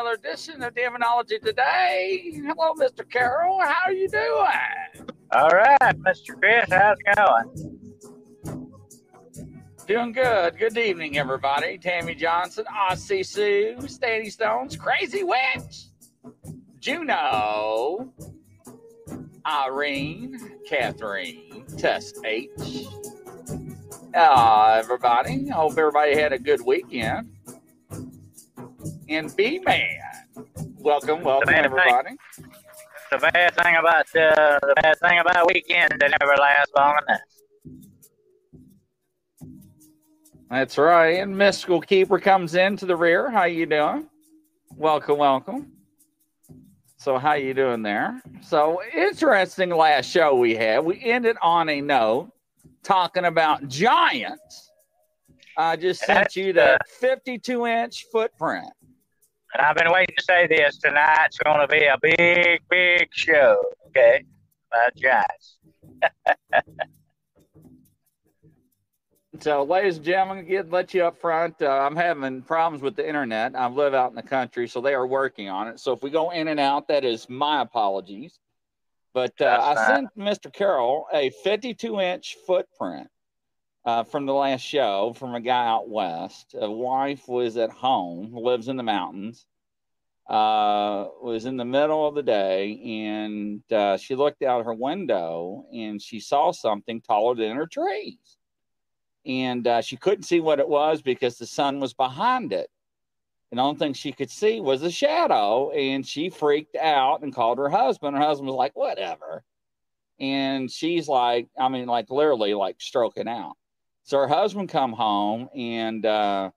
another edition of Demonology Today. Hello, Mr. Carroll. How are you doing? All right, Mr. Chris, how's it going? Doing good. Good evening, everybody. Tammy Johnson, Aussie Sue, Stanny Stones, Crazy Witch, Juno, Irene, Catherine, Test H. Uh, everybody, hope everybody had a good weekend. And B Man, welcome, welcome, everybody. The bad thing about uh, the bad thing about weekends, they never last long enough. That's right. And Mystical Keeper comes into the rear. How you doing? Welcome, welcome. So how you doing there? So interesting last show we had. We ended on a note talking about giants. I just sent you the uh, 52 inch footprint. And I've been waiting to say this tonight's going to be a big, big show. Okay, about giants. So, ladies and gentlemen, get let you up front. Uh, I'm having problems with the internet. I live out in the country, so they are working on it. So, if we go in and out, that is my apologies. But uh, I sent Mr. Carroll a 52 inch footprint uh, from the last show from a guy out west. A wife was at home, lives in the mountains, uh, was in the middle of the day, and uh, she looked out her window and she saw something taller than her trees and uh, she couldn't see what it was because the sun was behind it. And the only thing she could see was a shadow, and she freaked out and called her husband. Her husband was like, "Whatever," and she's like, I mean, like literally like stroking out. So her husband come home and uh,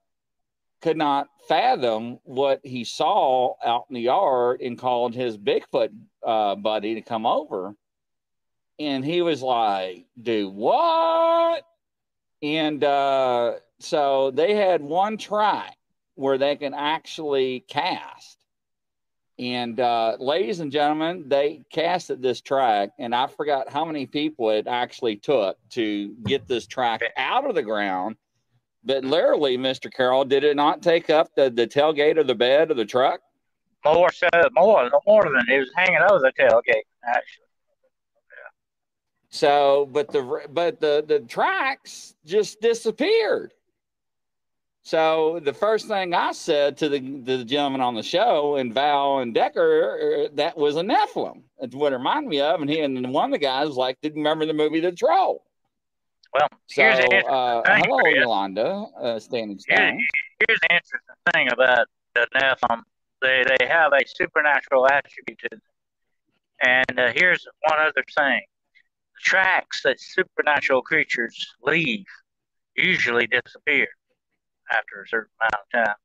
could not fathom what he saw out in the yard, and called his Bigfoot uh, buddy to come over. And he was like, "Do what?" And uh, so they had one track where they can actually cast. And uh, ladies and gentlemen, they casted this track, and I forgot how many people it actually took to get this track out of the ground. But literally, Mr. Carroll, did it not take up the, the tailgate of the bed of the truck? More so, more, more than it was hanging over the tailgate. Actually, So, but the but the the tracks just disappeared. So the first thing I said to the the gentleman on the show and Val and Decker, uh, that was a Nephilim. That's what it reminded me of. And he and one of the guys was like, "Didn't remember the movie The Troll." well, So, here's the uh, hello. Yolanda, uh, standing Here's, stone. here's the interesting thing about the Nephilim. They they have a supernatural attribute to them. And uh, here's one other thing: the tracks that supernatural creatures leave usually disappear after a certain amount of time.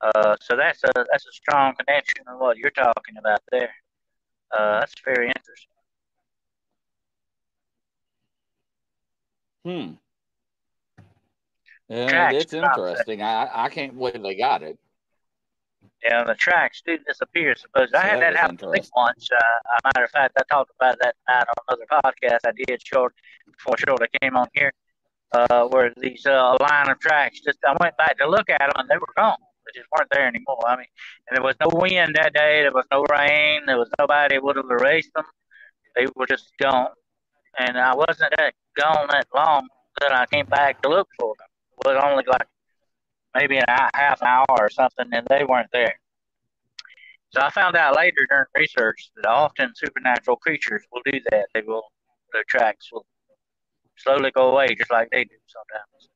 Uh, so that's a that's a strong connection of what you're talking about there. Uh, that's very interesting. Hmm. Yeah, Tracks it's interesting. I I can't believe they got it. Yeah, the tracks do disappear. Suppose I had that happen to me once. Uh, a matter of fact, I talked about that night on another podcast I did short before short I came on here, uh, where these uh, line of tracks just I went back to look at them and they were gone. They just weren't there anymore. I mean, and there was no wind that day. There was no rain. There was nobody would have erased them. They were just gone. And I wasn't that gone that long that I came back to look for them. It was only like maybe a half an hour or something, and they weren't there. So I found out later during research that often supernatural creatures will do that. They will, their tracks will slowly go away, just like they do sometimes.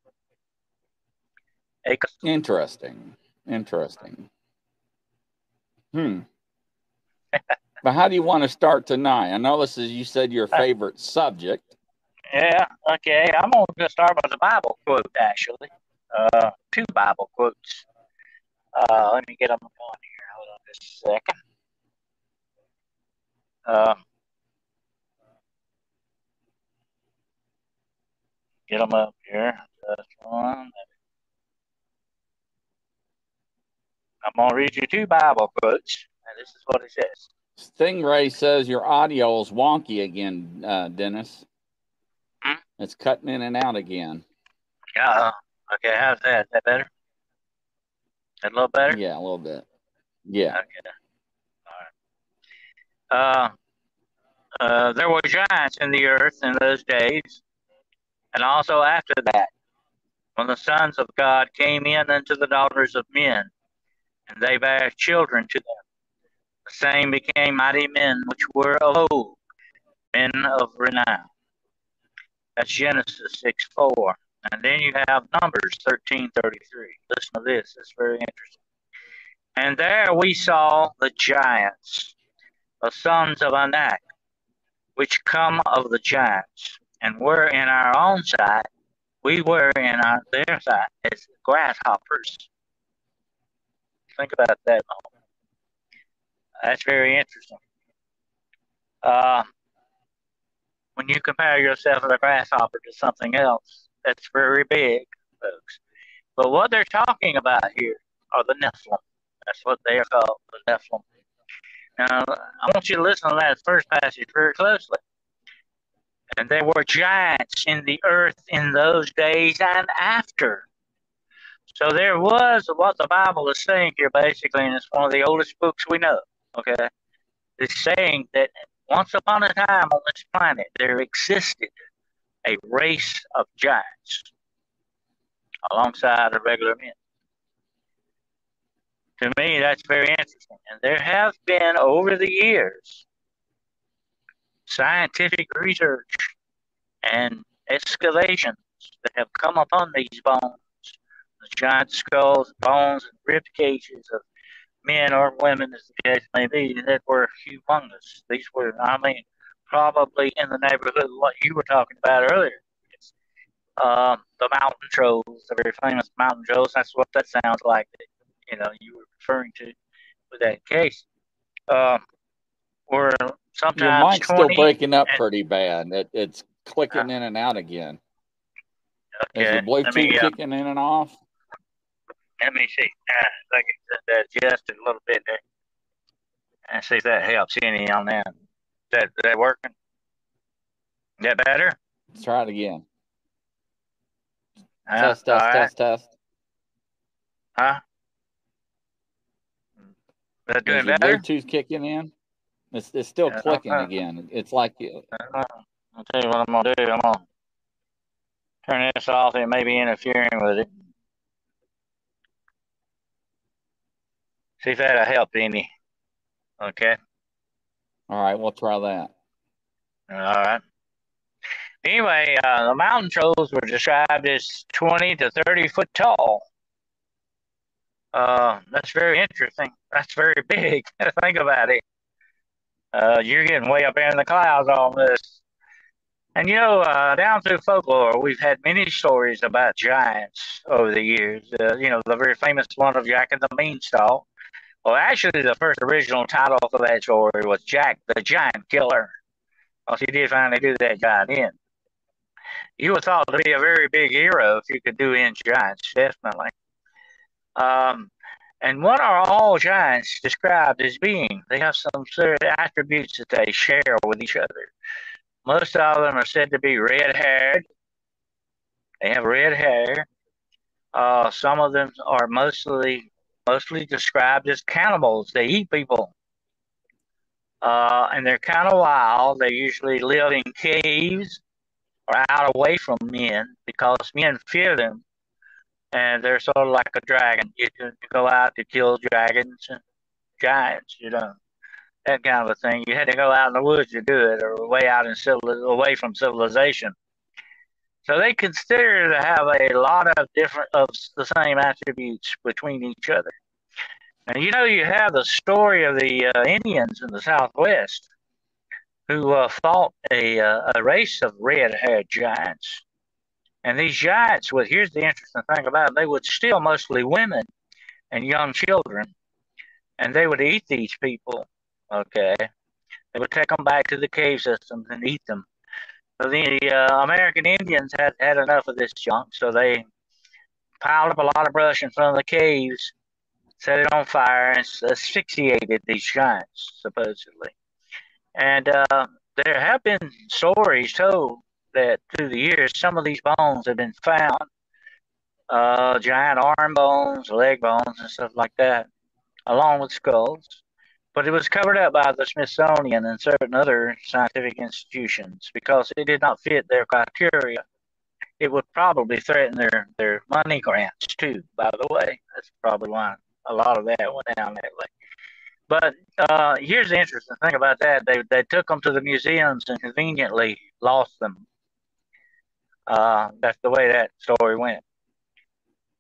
Hey, Interesting. Interesting. Hmm. but how do you want to start tonight? I know this is you said your favorite subject. Yeah, okay. I'm going to start with a Bible quote, actually. Uh, two Bible quotes. Uh, let me get them on here. Hold on just a second. Uh, get them up here. Just one. I'm going to read you two Bible quotes, and this is what it says. Stingray says your audio is wonky again, uh, Dennis. Hmm? It's cutting in and out again. Uh, okay, how's that? Is that better? A little better? Yeah, a little bit. Yeah. Okay. All right. Uh, uh, there were giants in the earth in those days, and also after that, when the sons of God came in unto the daughters of men, and they bare children to them. The same became mighty men which were of old, men of renown. That's Genesis 6 4. And then you have Numbers 13 33. Listen to this, it's very interesting. And there we saw the giants, the sons of Anak, which come of the giants, and were in our own sight, we were in our their sight as grasshoppers. Think about that. That's very interesting. Uh, when you compare yourself as a grasshopper to something else, that's very big, folks. But what they're talking about here are the Nephilim. That's what they are called, the Nephilim. Now, I want you to listen to that first passage very closely. And there were giants in the earth in those days and after. So there was what the Bible is saying here, basically, and it's one of the oldest books we know. Okay, it's saying that once upon a time on this planet there existed a race of giants alongside of regular men. To me, that's very interesting. And there have been over the years scientific research and excavations that have come upon these bones, the giant skulls, bones, and rib cages of men or women, as the case may be, that were humongous. These were, I mean, probably in the neighborhood of what you were talking about earlier. Um, the mountain trolls, the very famous mountain trolls. That's what that sounds like. That, you know, you were referring to with that case. Um, were sometimes Your mic's 20 still breaking up and- pretty bad. It, it's clicking in and out again. Is your Bluetooth me, uh, kicking in and off? let me see. Uh, I can adjust it a little bit there. And see if that helps any on that. Is that, is that working? Is that better? Let's try it again. Uh, test, test, right. test, test. Huh? Is that Is doing your better? Bluetooth kicking in? It's, it's still Yeah, clicking okay. again. It's like I'll tell you what I'm gonna do. I'm gonna turn this off. It may be interfering with it. See if that'll help any. Okay. all right. We'll try that. All right. Anyway, uh, the mountain trolls were described as 20 to 30 foot tall. Uh, that's very interesting. That's very big. Think about it. Uh, you're getting way up in the clouds on this. And you know, uh, down through folklore, we've had many stories about giants over the years. Uh, you know, the very famous one of Jack and the Beanstalk. Well, actually, the first original title for that story was Jack the Giant Killer. Well, he did finally do that giant in. You were thought to be a very big hero if you could do in giants, definitely. Um, and what are all giants described as being? They have some certain attributes that they share with each other. Most of them are said to be red haired. They have red hair. Uh, some of them are mostly mostly described as cannibals. They eat people. Uh, and they're kind of wild. They usually live in caves or out away from men because men fear them. And they're sort of like a dragon. You go out to kill dragons and giants, you know, that kind of a thing. You had to go out in the woods to do it, or way out in civil, away from civilization. So they consider to have a lot of different of the same attributes between each other. And you know, you have the story of the uh, Indians in the Southwest who uh, fought a, uh, a race of red-haired giants. And these giants, well, here's the interesting thing about it, they would steal mostly women and young children, and they would eat these people, okay? They would take them back to the cave systems and eat them. So the uh, American Indians had had enough of this junk, so they piled up a lot of brush in front of the caves, set it on fire, and asphyxiated these giants, supposedly. And uh, there have been stories told that through the years, some of these bones have been found uh, giant arm bones, leg bones, and stuff like that, along with skulls. But it was covered up by the Smithsonian and certain other scientific institutions because it did not fit their criteria. It would probably threaten their, their money grants too, by the way. That's probably why a lot of that went down that way. But uh, here's the interesting thing about that: they they took them to the museums and conveniently lost them. Uh, that's the way that story went.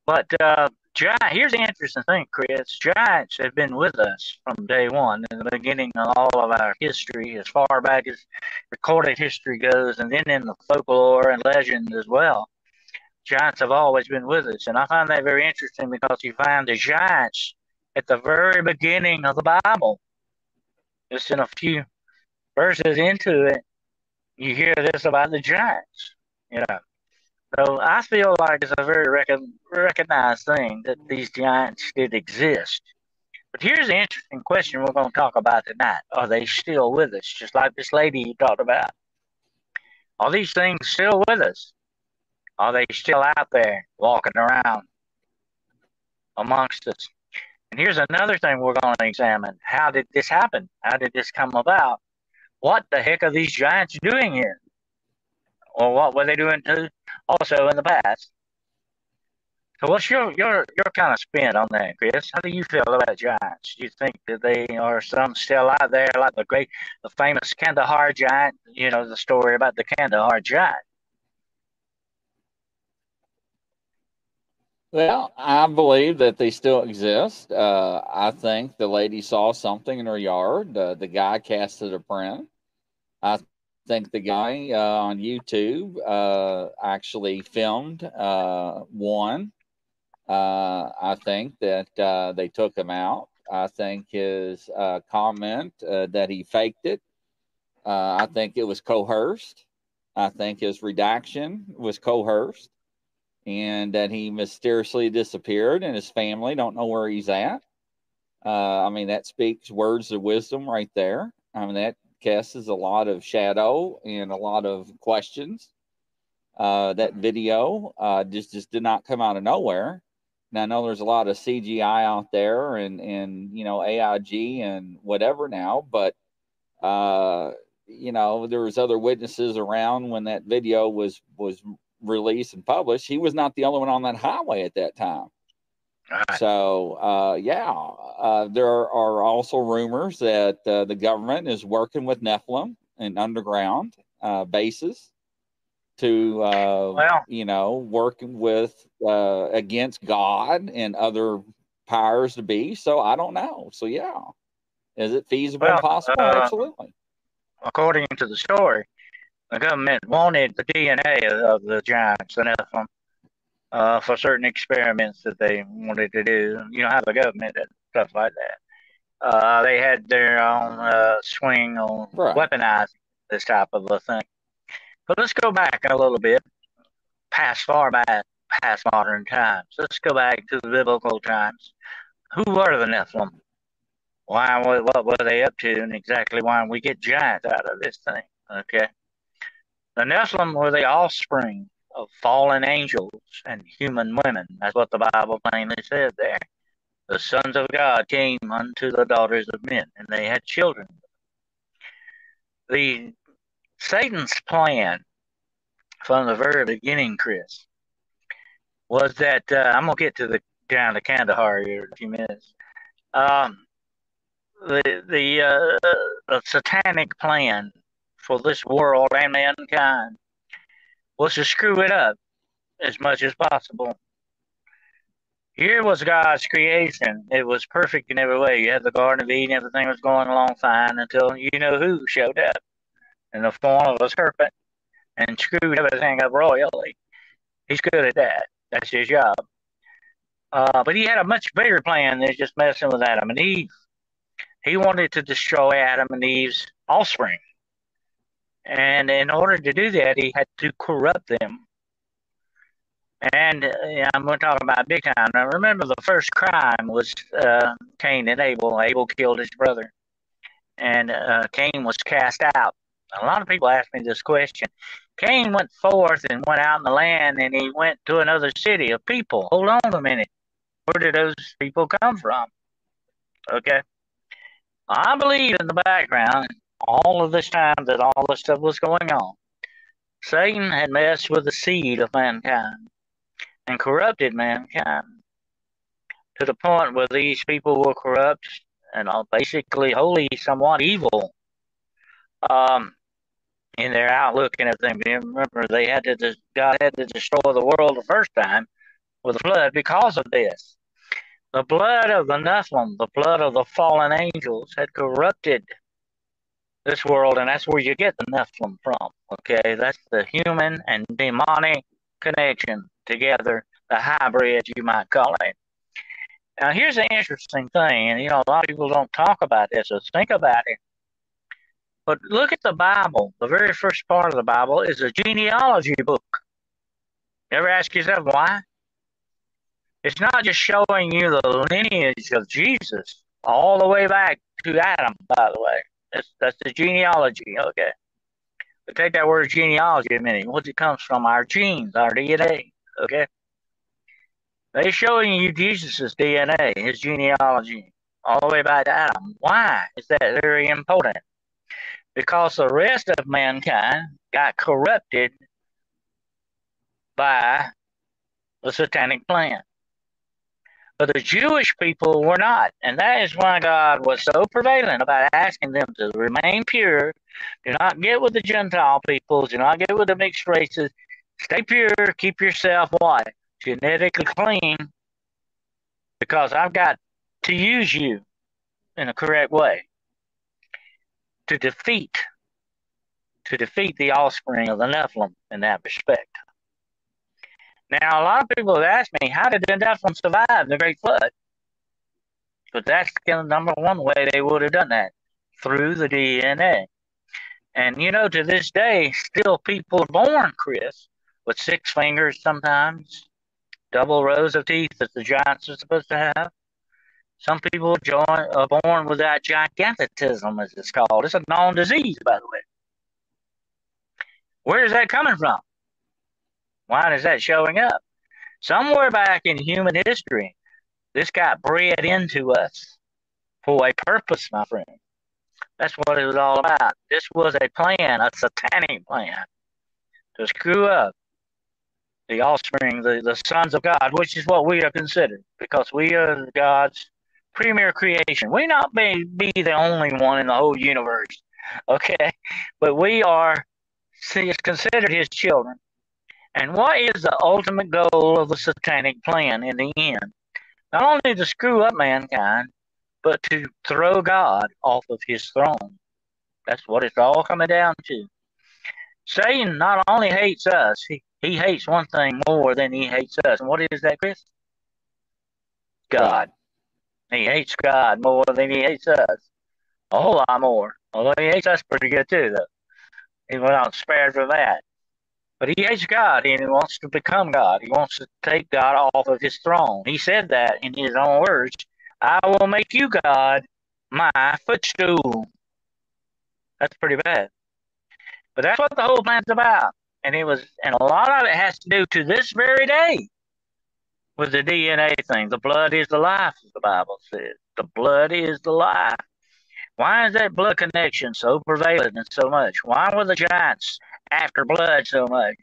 But uh, giant, here's the interesting thing, Chris. Giants have been with us from day one, in the beginning of all of our history, as far back as recorded history goes, and then in the folklore and legend as well. Giants have always been with us, and I find that very interesting because you find the giants at the very beginning of the Bible. Just in a few verses into it, you hear this about the giants. You know, so I feel like it's a very rec- recognized thing that these giants did exist. But here's the interesting question we're going to talk about tonight: Are they still with us? Just like this lady you talked about. Are these things still with us? Are they still out there walking around amongst us? And here's another thing we're going to examine. How did this happen? How did this come about? What the heck are these giants doing here? Or what were they doing too, also in the past? So what's your your your kind of spin on that, Chris? How do you feel about giants? Do you think that they are some still out there, like the great, the famous Kandahar giant? You know the story about the Kandahar giant. Well, I believe that they still exist. Uh, I think the lady saw something in her yard. Uh, the guy casted a print. I think the guy uh, on YouTube uh, actually filmed uh, one. Uh, I think that they took him out. I think his comment that he faked it, I think it was coerced. I think his redaction was coerced and that he mysteriously disappeared and his family don't know where he's at. Uh, I mean, that speaks words of wisdom right there. I mean, that casts a lot of shadow and a lot of questions. Uh, that video uh, just just did not come out of nowhere. Now I know there's a lot of CGI out there and and you know AIG and whatever now, but uh, you know there was other witnesses around when that video was was released and published, he was not the only one on that highway at that time. Right. So, uh, yeah, uh, there are also rumors that uh, the government is working with Nephilim and underground uh, bases to, uh, well, you know, working with uh, against God and other powers to be. So, I don't know. So, yeah, is it feasible well, and possible? Absolutely. According to the story, the government wanted the DNA of the giants, the Nephilim, uh, for certain experiments that they wanted to do. You know how the government did stuff like that. Uh, they had their own uh, swing on right. weaponizing this type of a thing. But let's go back a little bit, past far back, past modern times. Let's go back to the biblical times. Who were the Nephilim? Why? What were they up to? And exactly why we get giants out of this thing? Okay. The Nephilim were the offspring of fallen angels and human women. That's what the Bible plainly says there. The sons of God came unto the daughters of men, and they had children. The Satan's plan from the very beginning, Chris, was that uh, I'm gonna get to the down to Kandahar here in a few minutes. Um, the the, uh, the satanic plan for this world and mankind was to screw it up as much as possible. Here was God's creation. It was perfect in every way. You had the Garden of Eden, everything was going along fine until you know who showed up in the form of a serpent and screwed everything up royally. He's good at that. That's his job. Uh, but he had a much bigger plan than just messing with Adam and Eve. He wanted to destroy Adam and Eve's offspring. And in order to do that, he had to corrupt them. And uh, I'm going to talk about big time. Now, remember, the first crime was uh, Cain and Abel. Abel killed his brother, and uh, Cain was cast out A lot of people ask me this question. Cain went forth and went out in the land, and he went to another city of people. Hold on a minute. Where did those people come from? Okay. I believe in the background, all of this time that all this stuff was going on, Satan had messed with the seed of mankind and corrupted mankind to the point where these people were corrupt and basically wholly somewhat evil um, in their outlook and everything. Remember, they had to God had to destroy the world the first time with a flood because of this. The blood of the Nephilim, the blood of the fallen angels, had corrupted this world, and that's where you get the Nephilim from. Okay, that's the human and demonic connection together, the hybrid, you might call it. Now, here's the interesting thing, and you know, a lot of people don't talk about this, so think about it. But look at the Bible. The very first part of the Bible is a genealogy book. You ever ask yourself why? It's not just showing you the lineage of Jesus all the way back to Adam, by the way. That's, that's the genealogy, okay. But take that word genealogy a minute. What it comes from? Our genes, our DNA, okay. They're showing you Jesus' DNA, his genealogy, all the way back to Adam. Why is that very important? Because the rest of mankind got corrupted by the satanic plan. But the Jewish people were not. And that is why God was so prevalent about asking them to remain pure. Do not get with the Gentile peoples. Do not get with the mixed races. Stay pure. Keep yourself what? Genetically clean. Because I've got to use you in a correct way to defeat to defeat the offspring of the Nephilim in that respect. Now, a lot of people have asked me, how did the Nephilim survive the Great Flood? But that's the number one way they would have done that through the DNA. And you know, to this day, still people are born, Chris, with six fingers sometimes, double rows of teeth that the giants are supposed to have. Some people join, are born with that gigantism, as it's called. It's a known disease, by the way. Where is that coming from? Why is that showing up? Somewhere back in human history, this got bred into us for a purpose, my friend. That's what it was all about. This was a plan, a satanic plan to screw up the offspring, the, the sons of God, which is what we are considered because we are God's premier creation. We not may be the only one in the whole universe, okay? But we are considered his children. And what is the ultimate goal of the satanic plan in the end? Not only to screw up mankind, but to throw God off of his throne. That's what it's all coming down to. Satan not only hates us, he, he hates one thing more than he hates us. And what is that, Chris? God. He hates God more than he hates us. A whole lot more. Although he hates us pretty good too, though. He went out spared from that. But he hates God and he wants to become God. He wants to take God off of his throne. He said that in his own words I will make you God my footstool. That's pretty bad. But that's what the whole plan's about. And it was and a lot of it has to do to this very day with the DNA thing. The blood is the life, the Bible says. The blood is the life. Why is that blood connection so prevalent and so much? Why were the giants after blood so much?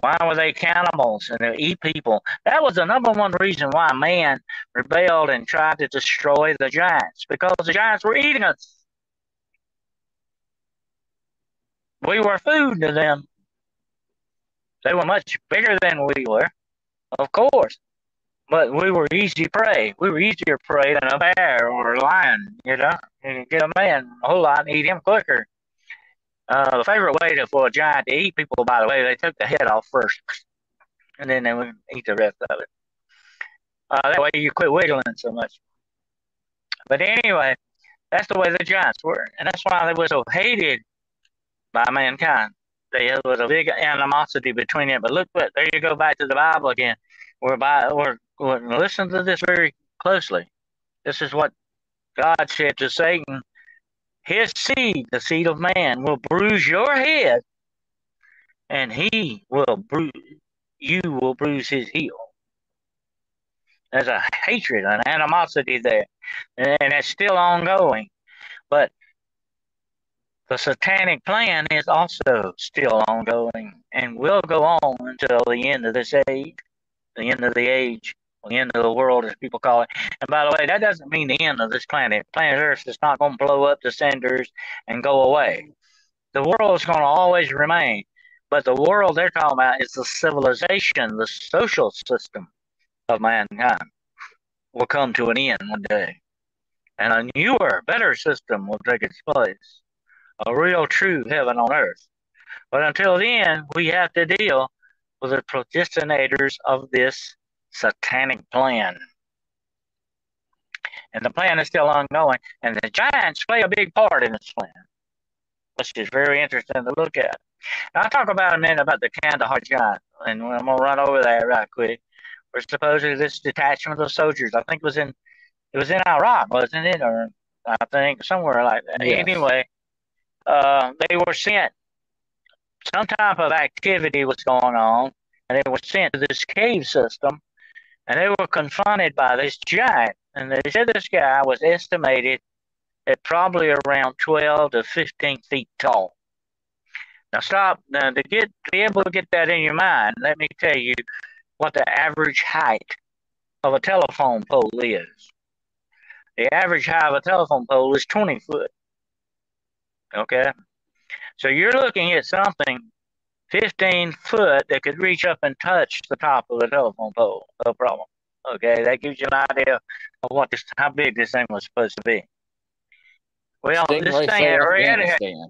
Why were they cannibals and they eat people? That was the number one reason why man rebelled and tried to destroy the giants because the giants were eating us. We were food to them. They were much bigger than we were, of course, but we were easy prey. We were easier prey than a bear or a lion. You know, you can get a man a whole lot and eat him quicker. Uh, the favorite way to, for a giant to eat people, by the way, they took the head off first, and then they would eat the rest of it. Uh, that way you quit wiggling so much. But anyway, that's the way the giants were, and that's why they were so hated by mankind. There was a big animosity between them. But look, but there you go back to the Bible again. We're by we're, we're listen to this very closely. This is what God said to Satan his seed, the seed of man, will bruise your head, and he will bruise, you will bruise his heel. There's a hatred, an animosity there, and it's still ongoing. But the satanic plan is also still ongoing and will go on until the end of this age, the end of the age, the end of the world, as people call it. And by the way, that doesn't mean the end of this planet. Planet Earth is not going to blow up to cinders and go away. The world is going to always remain. But the world they're talking about is the civilization, the social system of mankind will come to an end one day. And a newer, better system will take its place. A real, true heaven on earth. But until then, we have to deal with the progenitors of this satanic plan. And the plan is still ongoing, and the giants play a big part in this plan, which is very interesting to look at. Now, I'll talk about a minute about the Kandahar giant, and I'm going to run over that right quick. Where supposedly this detachment of soldiers, I think it was in it was in Iraq, wasn't it? Or I think somewhere like that. Yes. Anyway, uh, they were sent. Some type of activity was going on, and they were sent to this cave system and they were confronted by this giant. And they said this guy was estimated at probably around 12 to 15 feet tall. Now, stop. Now, to get to be able to get that in your mind, let me tell you what the average height of a telephone pole is. The average height of a telephone pole is 20 foot. Okay? So you're looking at something 15 foot that could reach up and touch the top of the telephone pole. No problem. Okay, that gives you an idea of what this, how big this thing was supposed to be. Well, this thing had red hair.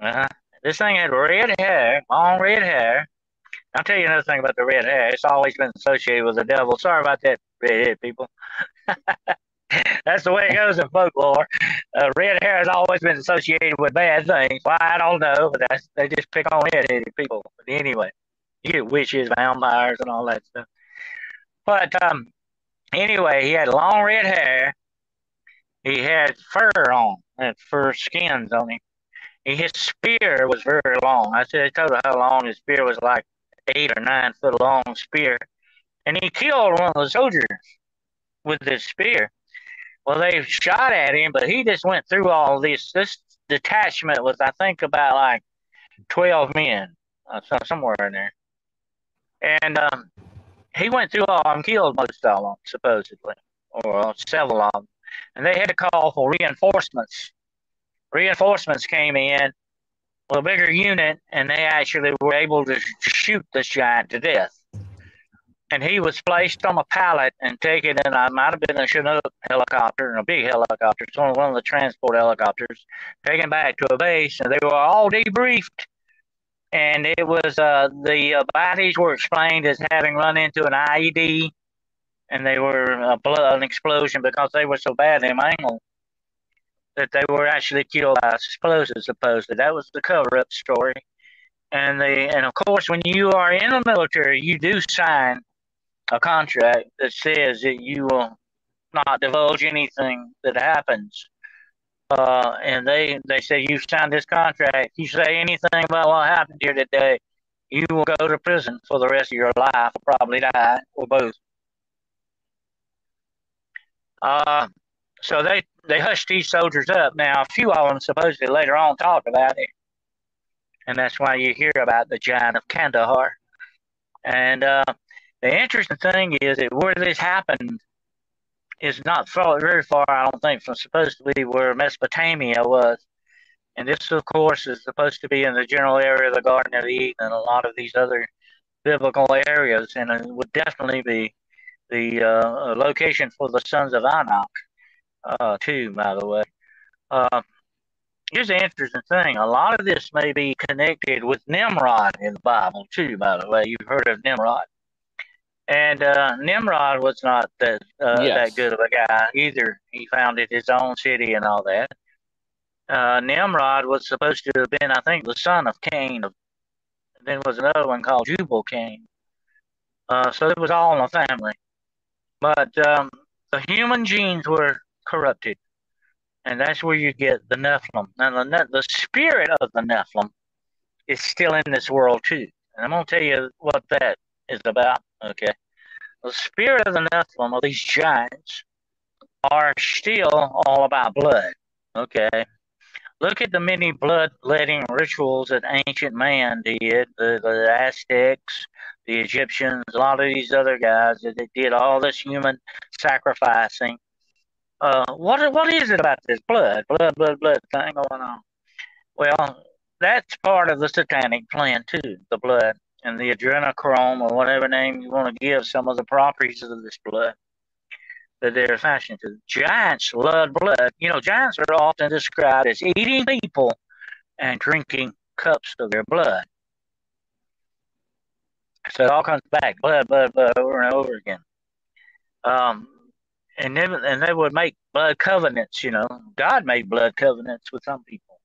Uh-huh. This thing had red hair, long red hair. I'll tell you another thing about the red hair. It's always been associated with the devil. Sorry about that, redhead people. That's the way it goes in folklore. Uh, red hair has always been associated with bad things. Why I don't know, but that's, they just pick on red-headed people. But anyway, you get witches, vampires, and all that stuff. But um, anyway, he had long red hair. He had fur on, had fur skins on him. his spear was very long. I said I told her how long his spear was, like eight or nine foot long spear, and he killed one of the soldiers with his spear. Well, they shot at him, but he just went through all this. This detachment was, I think, about like 12 men, uh, somewhere in there. And um, he went through all and killed most of them, supposedly, or several of them. And they had to call for reinforcements. Reinforcements came in with a bigger unit, and they actually were able to shoot this giant to death and he was placed on a pallet and taken in. I might have been a Chinook helicopter, and a big helicopter. It's one of, the transport helicopters, taken back to a base, and they were all debriefed. And it was uh, the uh, bodies were explained as having run into an IED, and they were uh, an explosion because they were so badly mangled that they were actually killed by explosives. Supposedly, that was the cover-up story. And they, and of course, when you are in the military, you do sign a contract that says that you will not divulge anything that happens. Uh, and they they say you signed this contract. You say anything about what happened here today, you will go to prison for the rest of your life, or probably die, or both. Uh, so they they hushed these soldiers up. Now, a few of them supposedly later on talked about it, and that's why you hear about the giant of Kandahar. And uh, the interesting thing is that where this happened is not far, very far, I don't think, from supposed to be where Mesopotamia was. And this, of course, is supposed to be in the general area of the Garden of Eden and a lot of these other biblical areas, and it would definitely be the uh, location for the sons of Anak, uh, too, by the way. Uh, here's the interesting thing. A lot of this may be connected with Nimrod in the Bible, too, by the way. You've heard of Nimrod. And uh, Nimrod was not that uh, yes. that good of a guy either. He founded his own city and all that. Uh, Nimrod was supposed to have been, I think, the son of Cain. Then was another one called Jubal Cain. Uh, so it was all in the family. But um, the human genes were corrupted, and that's where you get the Nephilim. Now, the, the spirit of the Nephilim is still in this world too, and I'm going to tell you what that is about. Okay, the spirit of the Nephilim, of these giants, are still all about blood. Okay, look at the many bloodletting rituals that ancient man did. The, the Aztecs, the Egyptians, a lot of these other guys that they did all this human sacrificing uh, what what is it about this blood, blood, blood, blood thing going on? Well, that's part of the satanic plan too. The blood and the adrenochrome, or whatever name you want to give some of the properties of this blood that they're fashioned to. Giants love blood. You know, giants are often described as eating people and drinking cups of their blood. So it all comes back blood, blood, blood over and over again. Um, and then and they would make blood covenants. You know, God made blood covenants with some people.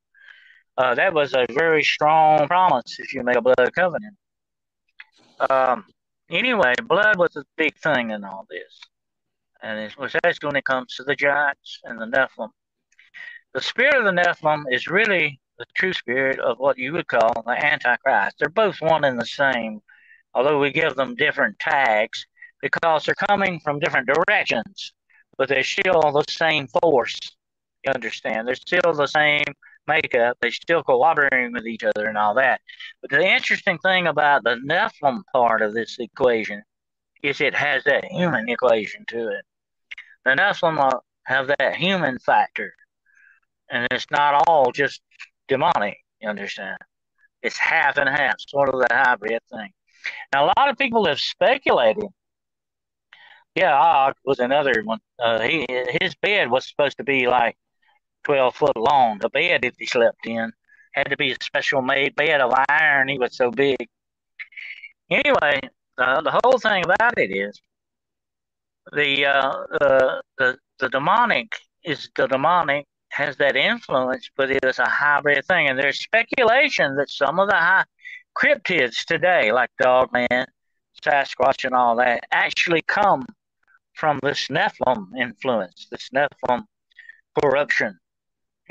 Uh, that was a very strong promise if you make a blood covenant. Um, anyway, blood was a big thing in all this, and it was that's when it comes to the giants and the Nephilim. The spirit of the Nephilim is really the true spirit of what you would call the Antichrist. They're both one and the same, although we give them different tags because they're coming from different directions but they're still the same force. You understand? They're still the same makeup. They're still cooperating with each other and all that. But the interesting thing about the Nephilim part of this equation is it has that human equation to it. The Nephilim have that human factor, and it's not all just demonic. You understand? It's half and half, sort of the hybrid thing. Now, a lot of people have speculated yeah, Og was another one. Uh, he his bed was supposed to be like twelve foot long. The bed that he slept in had to be a special made bed of iron. He was so big. Anyway, uh, the whole thing about it is the uh, the the demonic is the demonic has that influence, but it is a hybrid thing. And there's speculation that some of the high cryptids today, like Dogman, Sasquatch, and all that, actually come from this Nephilim influence, this Nephilim corruption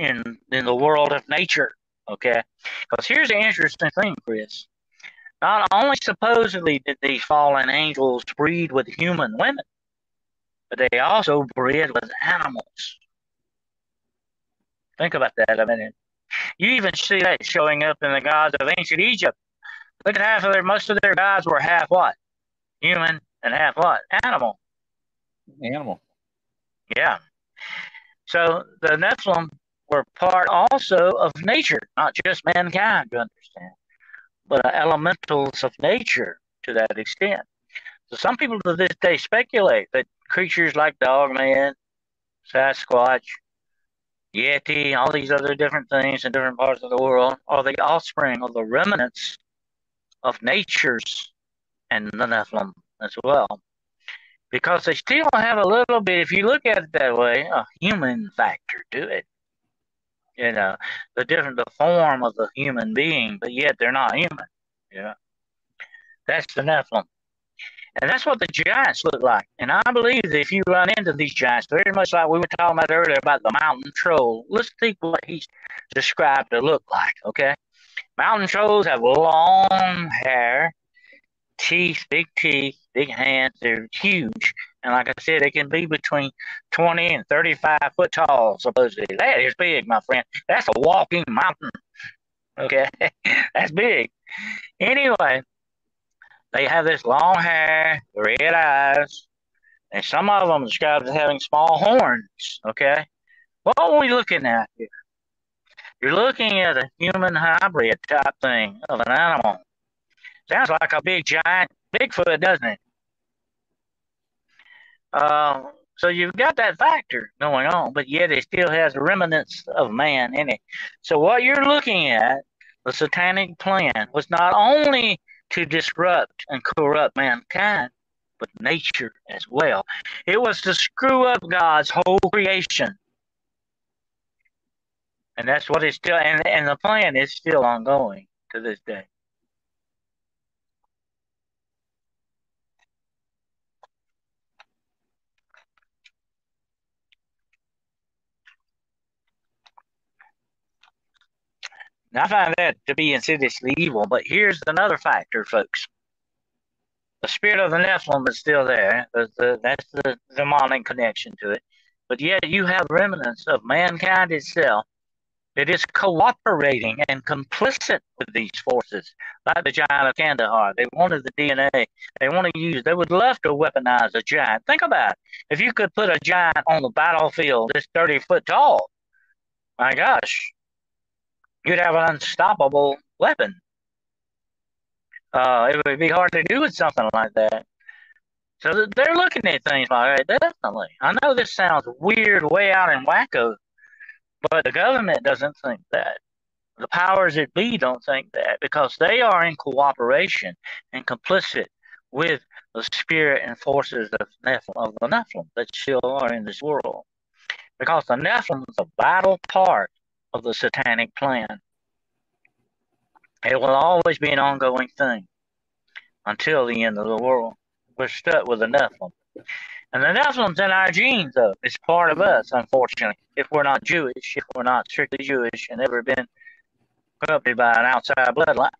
in in the world of nature. Okay, because here's the interesting thing, Chris. Not only supposedly did these fallen angels breed with human women, but they also bred with animals. Think about that a minute. You even see that showing up in the gods of ancient Egypt. Look at half of their, most of their gods were half what? Human and half what? Animal animal. Yeah. So the Nephilim were part also of nature, not just mankind, you understand, but uh, elementals of nature to that extent. So some people to this day speculate that creatures like Dogman, Sasquatch, Yeti, all these other different things in different parts of the world are the offspring of the remnants of nature's and the Nephilim as well because they still have a little bit, if you look at it that way, a human factor to it. You know, the different, the form of the human being, but yet they're not human. Yeah. That's the Nephilim. And that's what the giants look like. And I believe that if you run into these giants, very much like we were talking about earlier about the mountain troll, let's think what he's described to look like, okay? Mountain trolls have long hair, teeth, big teeth, big hands. They're huge. And like I said, they can be between 20 and 35 foot tall, supposedly. That is big, my friend. That's a walking mountain. Okay. That's big. Anyway, they have this long hair, red eyes, and some of them described as having small horns. Okay. What are we looking at here? You're looking at a human hybrid type thing of an animal. Sounds like a big giant Bigfoot, doesn't it? Uh, so you've got that factor going on, but yet it still has remnants of man in it. So what you're looking at, the satanic plan, was not only to disrupt and corrupt mankind, but nature as well. It was to screw up God's whole creation. And that's what it's still, and, and the plan is still ongoing to this day. I find that to be insidiously evil. But here's another factor, folks. The spirit of the Nephilim is still there. The, the, that's the demonic connection to it. But yet you have remnants of mankind itself that is cooperating and complicit with these forces, like the giant of Kandahar. They wanted the DNA. They want to use. They would love to weaponize a giant. Think about it. If you could put a giant on the battlefield that's thirty foot tall, my gosh, you'd have an unstoppable weapon. Uh, it would be hard to do with something like that. So they're looking at things like that, definitely. I know this sounds weird, way out in wacko, but the government doesn't think that. The powers that be don't think that because they are in cooperation and complicit with the spirit and forces of, of the Nephilim that still are in this world. Because the Nephilim is a vital part of the satanic plan. It will always be an ongoing thing until the end of the world. We're stuck with the Nephilim. And the Nephilim's in our genes, though. It's part of us, unfortunately. If we're not Jewish, if we're not strictly Jewish and ever been corrupted by an outside bloodline,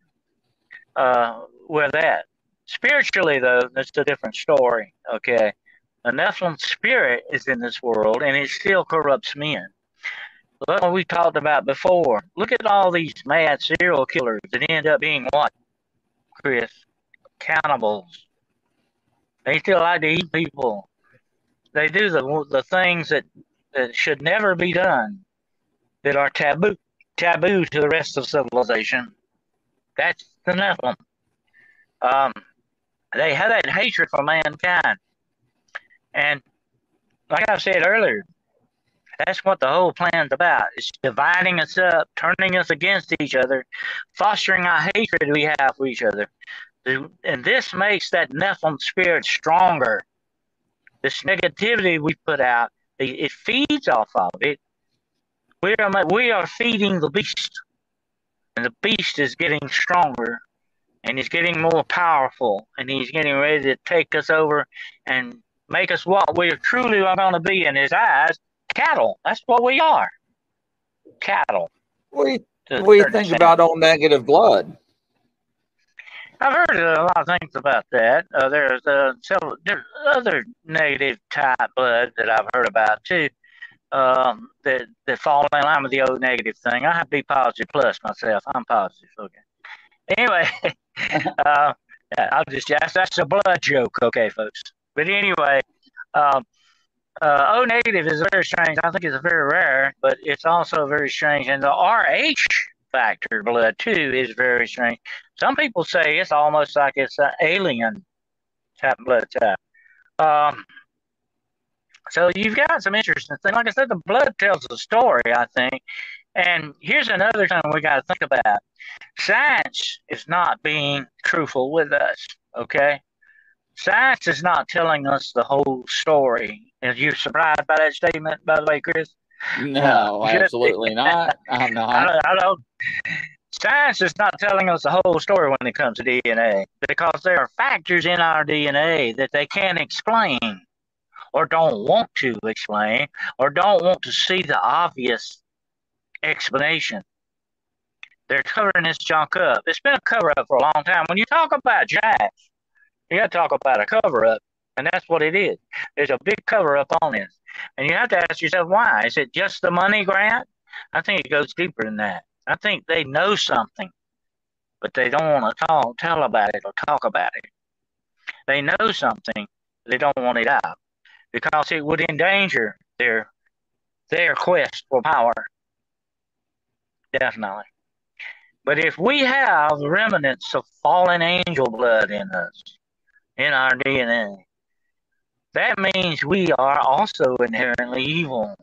uh, we're that. Spiritually, though, that's a different story, okay? The Nephilim spirit is in this world and it still corrupts men. Look what we talked about before. Look at all these mad serial killers that end up being what, Chris? Cannibals. They still like to eat people they do the the things that that should never be done, that are taboo taboo to the rest of civilization. That's the Nephilim. Um, they have that hatred for mankind, and like I said earlier, that's what the whole plan's about. It's dividing us up, turning us against each other, fostering our hatred we have for each other. And this makes that Nephilim spirit stronger this negativity we put out, it feeds off of it. We are, we are feeding the beast, and the beast is getting stronger, and he's getting more powerful, and he's getting ready to take us over and make us what we truly are going to be in his eyes cattle. That's what we are cattle. We, we think about all negative blood. I've heard a lot of things about that. Uh, there's uh, several there's other negative type blood that I've heard about too. Um, that that fall in line with the old negative thing. I have B positive plus myself. I'm positive. Okay. Anyway, uh, I'll just that's that's a blood joke. Okay, folks. But anyway, um, uh, O negative is very strange. I think it's very rare, but it's also very strange. And the RH factor blood too is very strange. Some people say it's almost like it's an alien type blood type. Um, so you've got some interesting things. Like I said, the blood tells a story, I think. And here's another thing we got to think about. Science is not being truthful with us, okay? Science is not telling us the whole story. Are you surprised by that statement, by the way, Chris? No, absolutely not. I'm not. I don't, I don't. Science is not telling us the whole story when it comes to DNA because there are factors in our DNA that they can't explain or don't want to explain or don't want to see the obvious explanation. They're covering this junk up. It's been a cover up for a long time. When you talk about jacks, you got to talk about a cover up, and that's what it is. There's a big cover up on this. And you have to ask yourself why. Is it just the money grant? I think it goes deeper than that. I think they know something, but they don't want to talk, tell about it or talk about it. They know something, they don't want it out because it would endanger their their quest for power. Definitely. But if we have remnants of fallen angel blood in us, in our DNA, that means we are also inherently evil.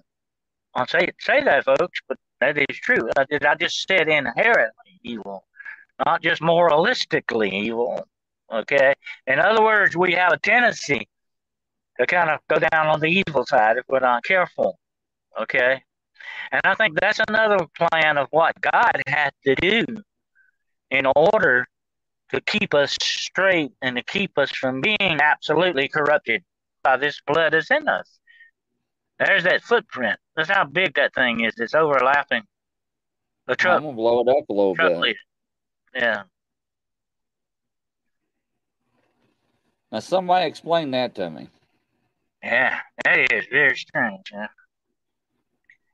I'll say say that, folks, but that is true. I, I just said inherently evil, not just moralistically evil. Okay. In other words, we have a tendency to kind of go down on the evil side if we're not careful. Okay. And I think that's another plan of what God had to do in order to keep us straight and to keep us from being absolutely corrupted by this blood that's in us. There's that footprint. That's how big that thing is. It's overlapping The truck. I'm gonna blow it up a little bit. leader. Yeah. Now, somebody explain that to me. Yeah, that is very strange. Huh?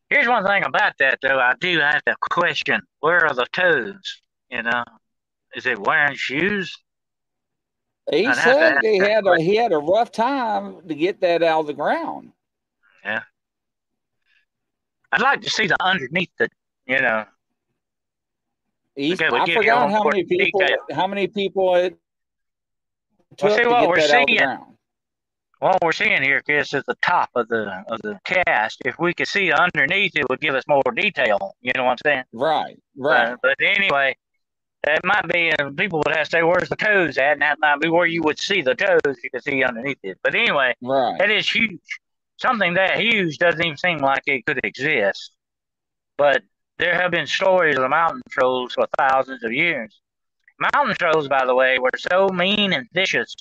Here's one thing about that, though. I do have to question where are the toes? You know, is it wearing shoes? He I'd said he had a, he had a rough time to get that out of the ground. Yeah. I'd like to see the underneath it. You know, He's, Okay, we I forgot how many people detail. how many people it took see to what get we're that out of the seeing. ground. what we're seeing here, Chris, is the top of the of the cast. If we could see underneath, it would give us more detail. You know what I'm saying? Right, right. Uh, but anyway, that might be, and people would have to say, "Where's the toes at?" And that might be where you would see the toes. You could see underneath it. But anyway, right. that is huge. Something that huge doesn't even seem like it could exist. But there have been stories of the mountain trolls for thousands of years. Mountain trolls, by the way, were so mean and vicious.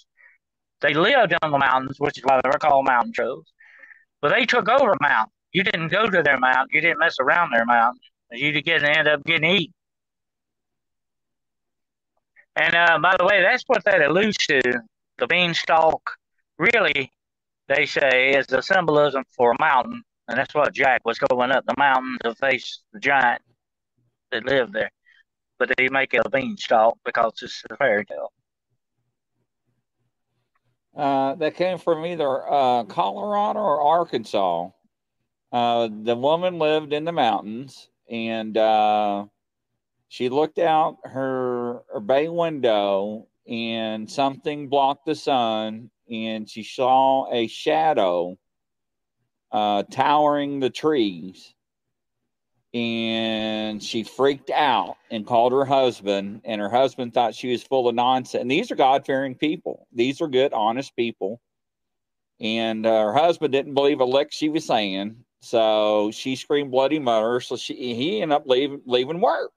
They lived on the mountains, which is why they were called mountain trolls. But they took over a mountain. You didn't go to their mountain. You didn't mess around their mountain. You get end up getting eaten. And uh, by the way, that's what that alludes to. The beanstalk, really, they say, is the symbolism for a mountain. And that's what Jack was going up the mountain to face the giant that lived there. But they make it a beanstalk because it's a fairy tale. Uh, that came from either uh, Colorado or Arkansas. Uh, the woman lived in the mountains and uh, she looked out her, her bay window and something blocked the sun and she saw a shadow uh, towering the trees. And she freaked out and called her husband and her husband thought she was full of nonsense. And these are god-fearing people. These are good honest people. And uh, her husband didn't believe a lick she was saying. So she screamed bloody murder. So she he ended up leaving leaving work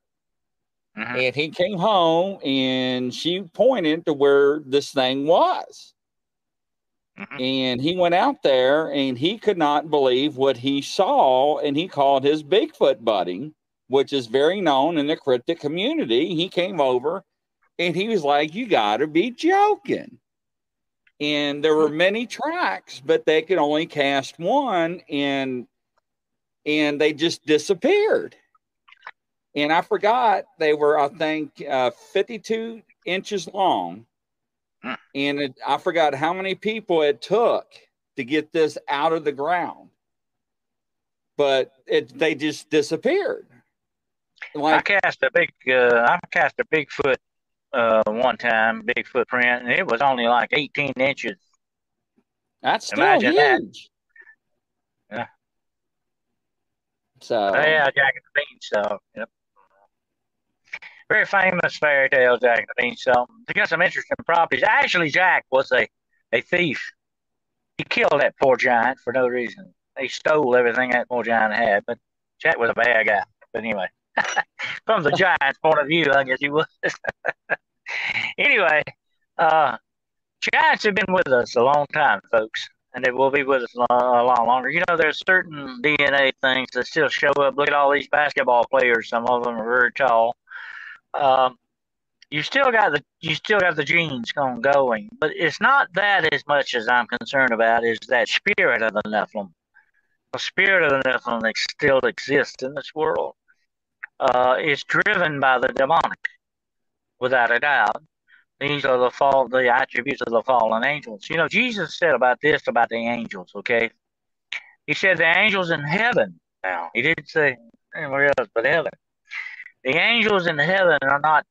Mhm. and he came home and she pointed to where this thing was. Mhm. and he went out there and he could not believe what he saw and he called his bigfoot buddy which is very known in the cryptid community. He came over and he was like you gotta be joking. And there were many tracks but they could only cast one and and they just disappeared and i forgot they were i think uh, 52 inches long Hmm. and it, I forgot how many people it took to get this out of the ground, but it they just disappeared. I cast a big, uh, I cast a Bigfoot uh, one time, Bigfoot print, and it was only like 18 inches. that's still Imagine that. huge. Yeah. So yeah, Jack and the Beanstalk. Yep. Very famous fairy tale, Jack the Beanstalk. They got some interesting properties. Actually, Jack was a, a thief. He killed that poor giant for no reason. He stole everything that poor giant had, but Jack was a bad guy. But anyway, from the giant's point of view, I guess he was. anyway, uh, giants have been with us a long time, folks, and they will be with us a lot longer. You know, there's certain DNA things that still show up. Look at all these basketball players. Some of them are very tall. Um, you still got the you still got the genes going going, but it's not that as much as I'm concerned about is that spirit of the Nephilim. The spirit of the Nephilim ex- still exists in this world. Uh, it's driven by the demonic, without a doubt. These are the fall, the attributes of the fallen angels. You know, Jesus said about this about the angels. Okay, he said the angels in heaven. Now he didn't say anywhere else but heaven. The angels in heaven are not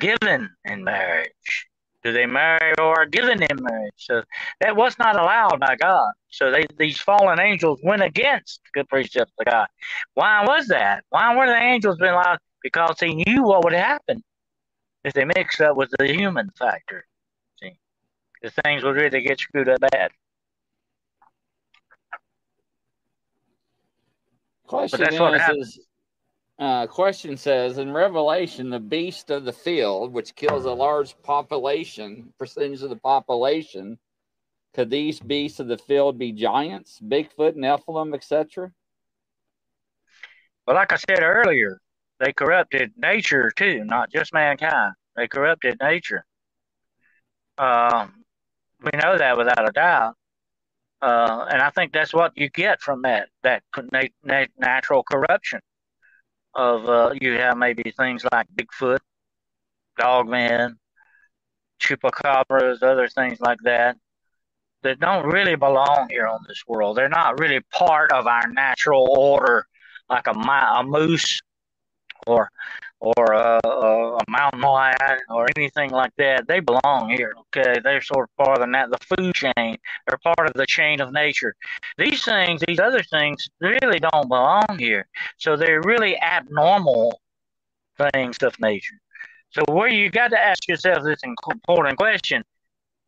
given in marriage. Do they marry or are given in marriage? So that was not allowed by God. So they, these fallen angels went against the good precepts of God. Why was that? Why were the angels being allowed? Because they knew what would happen if they mixed up with the human factor. See, the things would really get screwed up bad. question that's what is, happens. is uh, question says in Revelation, the beast of the field, which kills a large population, percentage of the population, could these beasts of the field be giants, Bigfoot, Nephilim, etc.? Well, like I said earlier, they corrupted nature too, not just mankind. They corrupted nature. Um, we know that without a doubt. Uh, and I think that's what you get from that that natural corruption of uh, you have maybe things like Bigfoot, Dogman, chupacabras, other things like that that don't really belong here on this world. They're not really part of our natural order, like a, a moose or or a, a, mountain lion or anything like that. They belong here. Okay, they're sort of part of the the food chain. They're part of the chain of nature. These things, these other things, really don't belong here. So they're really abnormal things of nature. So where you got to ask yourself this important question: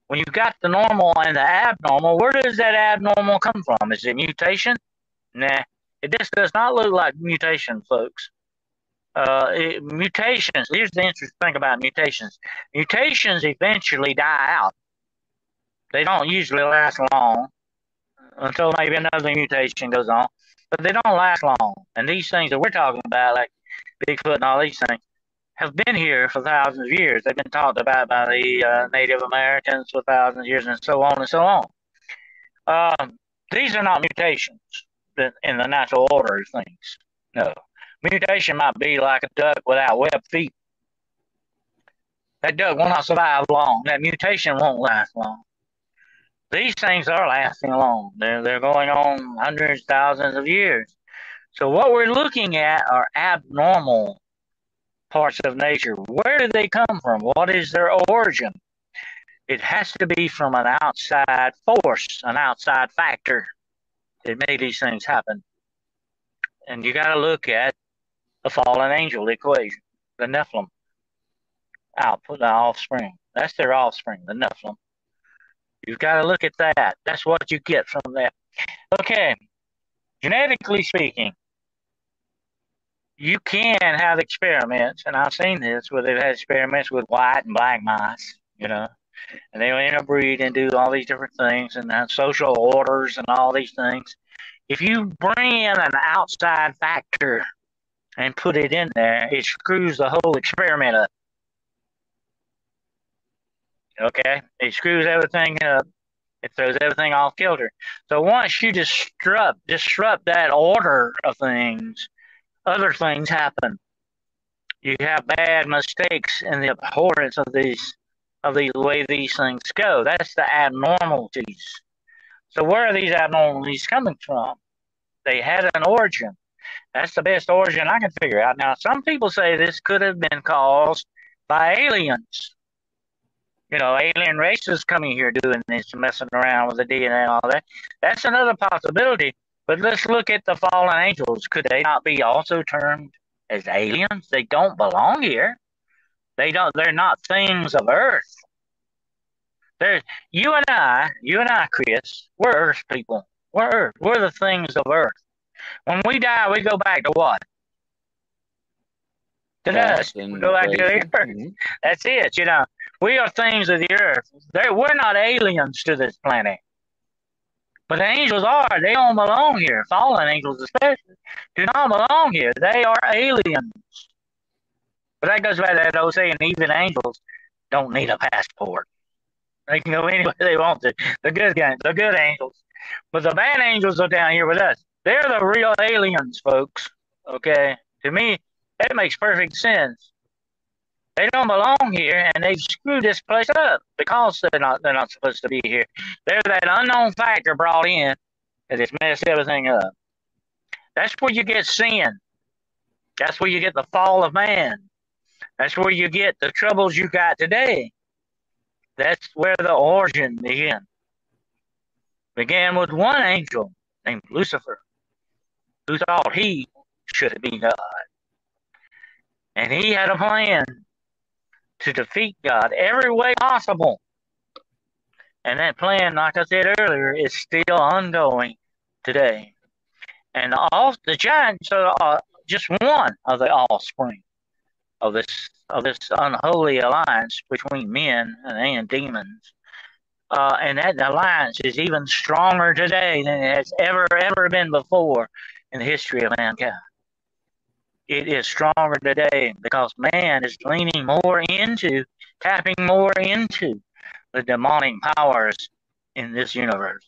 when you've got the normal and the abnormal, where does that abnormal come from? Is it mutation? Nah, it just does not look like mutation, folks uh, mutations. Here's the interesting thing about mutations: mutations eventually die out. They don't usually last long until maybe another mutation goes on, but they don't last long. And these things that we're talking about, like Bigfoot and all these things, have been here for thousands of years. They've been talked about by the uh, Native Americans for thousands of years, and so on and so on. Um, these are not mutations in the natural order of things. No. Mutation might be like a duck without webbed feet. That duck will not survive long. That mutation won't last long. These things are lasting long. They're, they're going on hundreds, thousands of years. So what we're looking at are abnormal parts of nature. Where do they come from? What is their origin? It has to be from an outside force, an outside factor that made these things happen. And you got to look at the fallen angel equation, the Nephilim output, the offspring. That's their offspring, the Nephilim. You've got to look at that. That's what you get from that. Okay, genetically speaking, you can have experiments, and I've seen this where they've had experiments with white and black mice, you know, and they'll interbreed and do all these different things and have social orders and all these things. If you bring in an outside factor and put it in there, it screws the whole experiment up. Okay? It screws everything up. It throws everything off kilter. So once you disrupt disrupt that order of things, other things happen. You have bad mistakes in the abhorrence of these of the way these things go. That's the abnormalities. So where are these abnormalities coming from? They had an origin. That's the best origin I can figure out. Now, some people say this could have been caused by aliens. You know, alien races coming here doing this, messing around with the DNA and all that. That's another possibility. But let's look at the fallen angels. Could they not be also termed as aliens? They don't belong here. They don't. They're not things of Earth. There's you and I, you and I, Chris. We're Earth people. We're Earth. We're the things of Earth. When we die, we go back to what? To dust. We go back to the earth. Mm-hmm. That's it. You know, we are things of the earth. They're, we're not aliens to this planet. But the angels are. They don't belong here. Fallen angels, especially, do not belong here. They are aliens. But that goes back to that old saying: even angels don't need a passport. They can go anywhere they want to. The good guys, the good angels. But the bad angels are down here with us. They're the real aliens, folks. Okay. To me, that makes perfect sense. They don't belong here, and they've screwed this place up because they're not they're not supposed to be here. They're that unknown factor brought in that has messed everything up. That's where you get sin. That's where you get the fall of man. That's where you get the troubles you got today. That's where the origin began. Began with one angel named Lucifer who thought he should be God. And he had a plan to defeat God every way possible. And that plan, like I said earlier, is still ongoing today. And all the giants are just one of the offspring of this of this unholy alliance between men and demons. Uh, and that alliance is even stronger today than it has ever ever been before in the history of mankind. it is stronger today because man is leaning more into, tapping more into the demonic powers in this universe,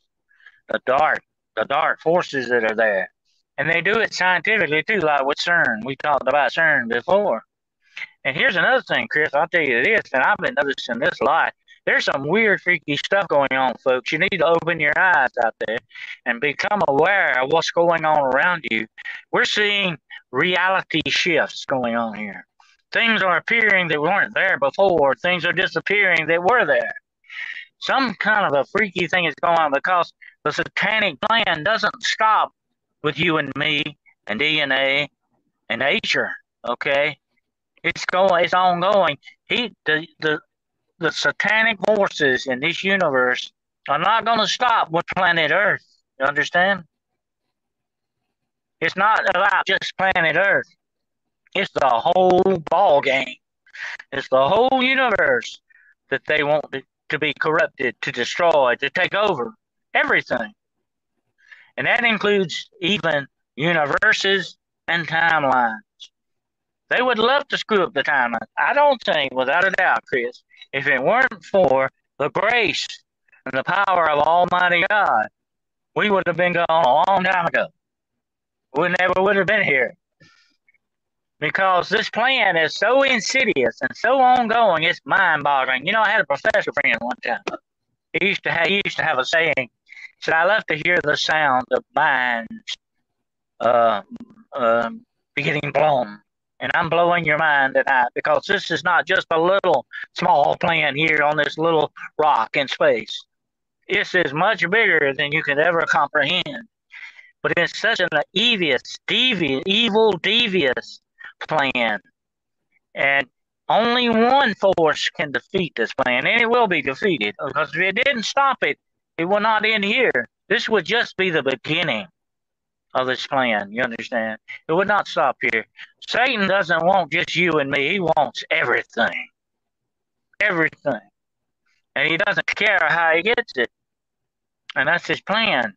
the dark, the dark forces that are there. And they do it scientifically too, like with CERN. We talked about CERN before. And here's another thing, Chris. I'll tell you this, and I've been noticing this a lot. There's some weird, freaky stuff going on, folks. You need to open your eyes out there and become aware of what's going on around you. We're seeing reality shifts going on here. Things are appearing that weren't there before. Things are disappearing that were there. Some kind of a freaky thing is going on because the satanic plan doesn't stop with you and me and DNA and nature. Okay, it's going. It's ongoing. He the the the satanic forces in this universe are not going to stop with planet Earth. You understand? It's not about just planet Earth. It's the whole ball game. It's the whole universe that they want to, to be corrupted, to destroy, to take over everything. And that includes even universes and timelines. They would love to screw up the timeline. I don't think, without a doubt, Chris, if it weren't for the grace and the power of Almighty God, we would have been gone a long time ago we never would have been here. Because this plan is so insidious and so ongoing, it's mind-boggling. You know, I had a professor friend one time. He used to have, he used to have a saying. Said, "I love to hear the sound of mines uh, uh, getting blown." And I'm blowing your mind tonight because this is not just a little small plan here on this little rock in space. This is much bigger than you could ever comprehend but it's such an devious, devious, evil, devious plan. And only one force can defeat this plan, and it will be defeated because if it didn't stop it, it will not end here. This would just be the beginning of this plan. You understand? It would not stop here. Satan doesn't want just you and me, he wants everything. Everything. And he doesn't care how he gets it. And that's his plan.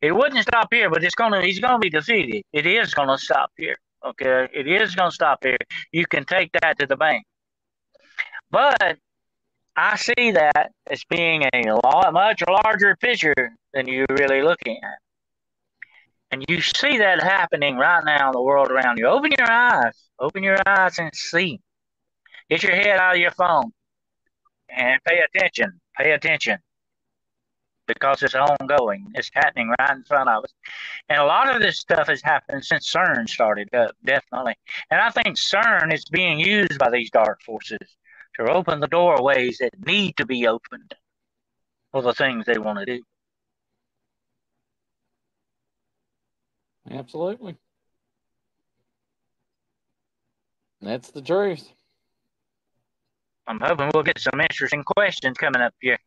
It wouldn't stop here, but it's gonna he's gonna be defeated. It is gonna stop here. Okay, it is gonna stop here. You can take that to the bank. But I see that as being a lot much larger picture than you're really looking at. And you see that happening right now in the world around you. Open your eyes. Open your eyes and see. Get your head out of your phone and pay attention. Pay attention because it's ongoing. It's happening right in front of us. And a lot of this stuff has happened since CERN started up, definitely. And I think CERN is being used by these dark forces to open the doorways that need to be opened for the things they want to do. Absolutely. That's the truth. I'm hoping we'll get some interesting questions coming up here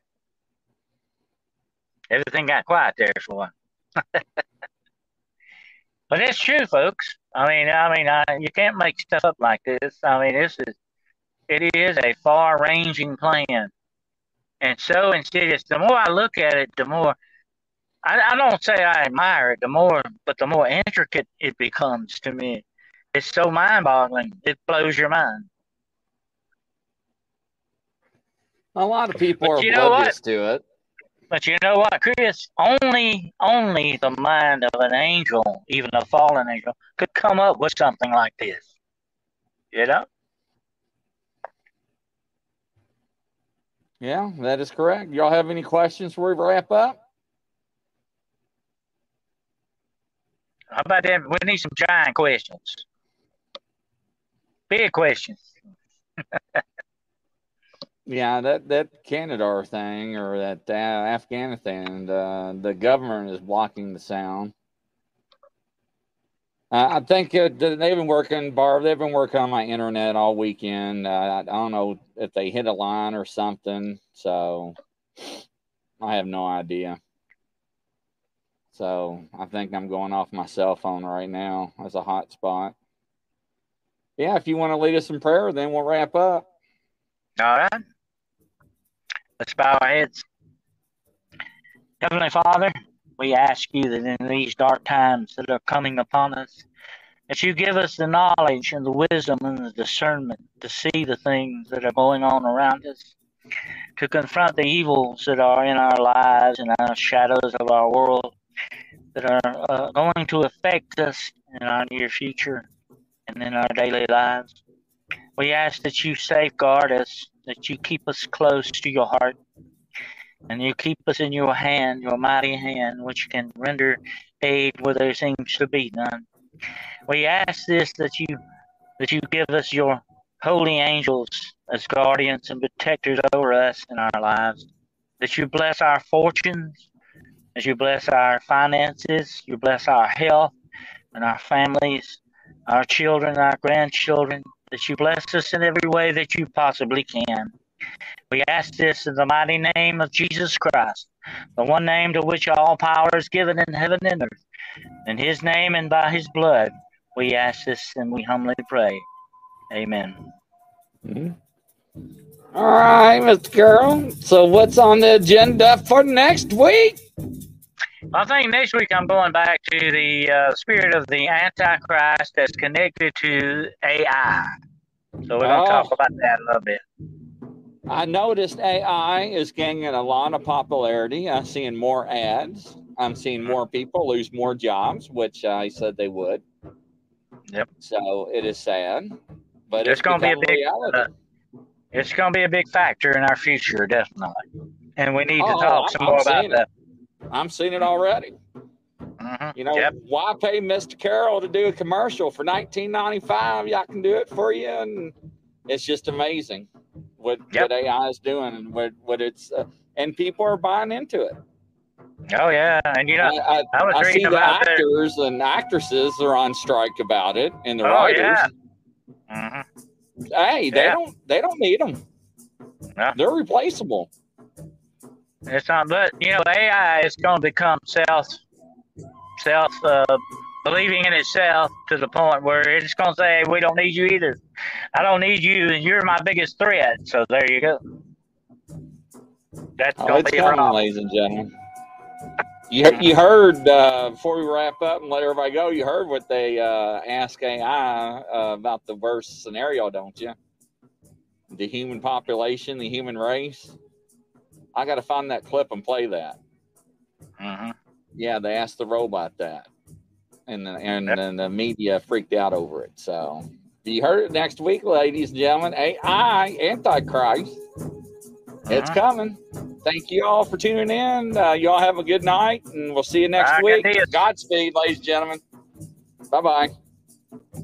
everything got quiet there for one. but it's true, folks. I mean, I mean, I, you can't make stuff up like this. I mean, this is it is a far-ranging plan, and so insidious. The more I look at it, the more I, I don't say I admire it. The more, but the more intricate it becomes to me. It's so mind-boggling. It blows your mind. A lot of people but are oblivious to it. But you know what, Chris? Only, only the mind of an angel, even a fallen angel, could come up with something like this. You know? Yeah, that is correct. Y'all have any questions before we wrap up? How about that? We need some giant questions. Big questions. Yeah, that that Canada thing or that uh, Afghanistan, uh, the government is blocking the sound. Uh, I think uh, they've been working, Barb. They've been working on my internet all weekend. Uh, I, I don't know if they hit a line or something, so I have no idea. So I think I'm going off my cell phone right now as a hot spot. Yeah, if you want to lead us in prayer, then we'll wrap up. All right. Let's bow our heads. Heavenly Father, we ask you that in these dark times that are coming upon us, that you give us the knowledge and the wisdom and the discernment to see the things that are going on around us, to confront the evils that are in our lives and our shadows of our world that are uh, going to affect us in our near future and in our daily lives. We ask that you safeguard us, that you keep us close to your heart, and you keep us in your hand, your mighty hand, which can render aid where there seems to be none. We ask this that you that you give us your holy angels as guardians and protectors over us in our lives. That you bless our fortunes, as you bless our finances, you bless our health and our families, our children, our grandchildren, that you bless us in every way that you possibly can. We ask this in the mighty name of Jesus Christ, the one name to which all power is given in heaven and earth. In his name and by his blood, we ask this and we humbly pray. Amen. Mm-hmm. All right, Mr. Carroll. So, what's on the agenda for next week? I think next week I'm going back to the uh, spirit of the Antichrist that's connected to AI. So, we're going to oh. talk about that a little bit. I noticed AI is gaining a lot of popularity. I'm seeing more ads. I'm seeing more people lose more jobs, which I said they would. Yep. So it is sad, but it's, it's going to be a big. Uh, it's going to be a big factor in our future, definitely. And we need to oh, talk some I'm more about that. I'm seeing it already. Mm-hmm. You know, yep. why pay Mr. Carroll to do a commercial for 1995? Y'all can do it for you, and it's just amazing what, yep. what AI is doing and what what it's uh, and people are buying into it. Oh yeah, and you know, I, I, I was I see the actors and actresses are on strike about it, and the oh, writers. Yeah. Mm-hmm. Hey, they yeah. don't they don't need them. No. They're replaceable. It's not, but you know, AI is going to become self self uh, believing in itself to the point where it's going to say, "We don't need you either. I don't need you, and you're my biggest threat." So there you go. That's oh, going to be coming, ladies and gentlemen. You you heard uh, before we wrap up and let everybody go. You heard what they uh, asked AI uh, about the worst scenario, don't you? The human population, the human race. I got to find that clip and play that. Mm-hmm. Yeah, they asked the robot that, and and, yep. and the media freaked out over it. So you heard it next week, ladies and gentlemen. AI Antichrist. It's uh-huh. coming. Thank you all for tuning in. Uh, you all have a good night, and we'll see you next week. Godspeed, ladies and gentlemen. Bye bye.